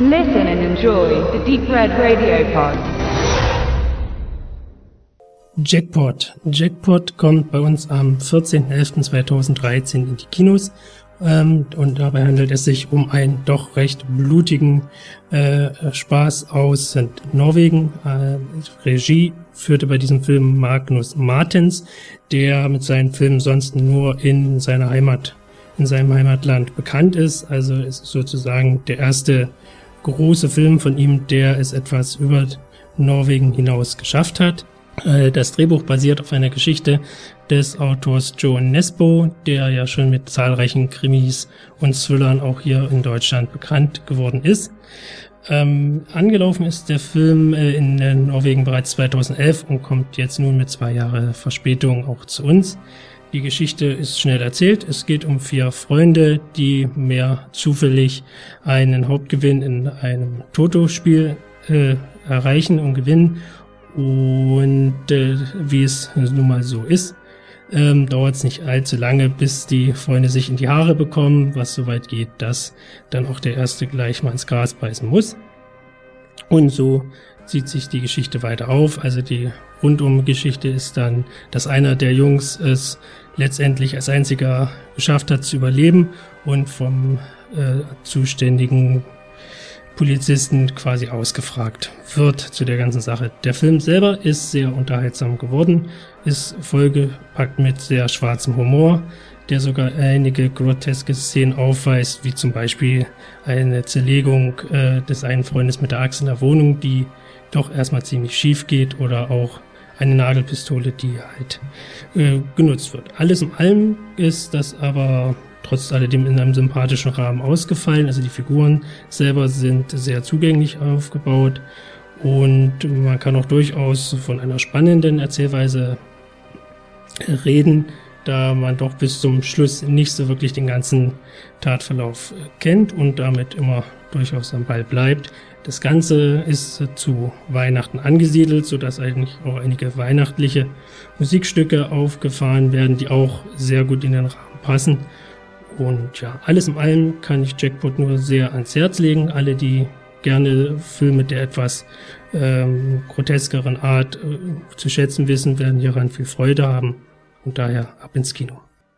Listen and enjoy the Deep Red Radio Pod. Jackpot. Jackpot kommt bei uns am 14.11.2013 in die Kinos ähm, und dabei handelt es sich um einen doch recht blutigen äh, Spaß aus Norwegen. Äh, Regie führte bei diesem Film Magnus Martens, der mit seinen Filmen sonst nur in seiner Heimat, in seinem Heimatland bekannt ist. Also ist sozusagen der erste große Film von ihm, der es etwas über Norwegen hinaus geschafft hat. Äh, das Drehbuch basiert auf einer Geschichte des Autors Joe Nesbo, der ja schon mit zahlreichen Krimis und Thrillern auch hier in Deutschland bekannt geworden ist. Ähm, angelaufen ist der Film äh, in Norwegen bereits 2011 und kommt jetzt nun mit zwei Jahre Verspätung auch zu uns. Die Geschichte ist schnell erzählt. Es geht um vier Freunde, die mehr zufällig einen Hauptgewinn in einem Toto-Spiel äh, erreichen und gewinnen. Und äh, wie es nun mal so ist, ähm, dauert es nicht allzu lange, bis die Freunde sich in die Haare bekommen, was so weit geht, dass dann auch der Erste gleich mal ins Gras beißen muss. Und so zieht sich die Geschichte weiter auf. Also die Rundum-Geschichte ist dann, dass einer der Jungs es letztendlich als einziger geschafft hat zu überleben und vom äh, zuständigen Polizisten quasi ausgefragt wird zu der ganzen Sache. Der Film selber ist sehr unterhaltsam geworden, ist vollgepackt mit sehr schwarzem Humor, der sogar einige groteske Szenen aufweist, wie zum Beispiel eine Zerlegung äh, des einen Freundes mit der Axt in der Wohnung, die doch erstmal ziemlich schief geht oder auch eine Nagelpistole, die halt äh, genutzt wird. Alles in allem ist das aber trotz alledem in einem sympathischen Rahmen ausgefallen. Also die Figuren selber sind sehr zugänglich aufgebaut und man kann auch durchaus von einer spannenden Erzählweise reden, da man doch bis zum Schluss nicht so wirklich den ganzen Tatverlauf kennt und damit immer durchaus am Ball bleibt. Das Ganze ist zu Weihnachten angesiedelt, sodass eigentlich auch einige weihnachtliche Musikstücke aufgefahren werden, die auch sehr gut in den Rahmen passen. Und ja, alles in allem kann ich Jackpot nur sehr ans Herz legen. Alle, die gerne Filme der etwas ähm, groteskeren Art äh, zu schätzen wissen, werden hieran viel Freude haben. Und daher ab ins Kino.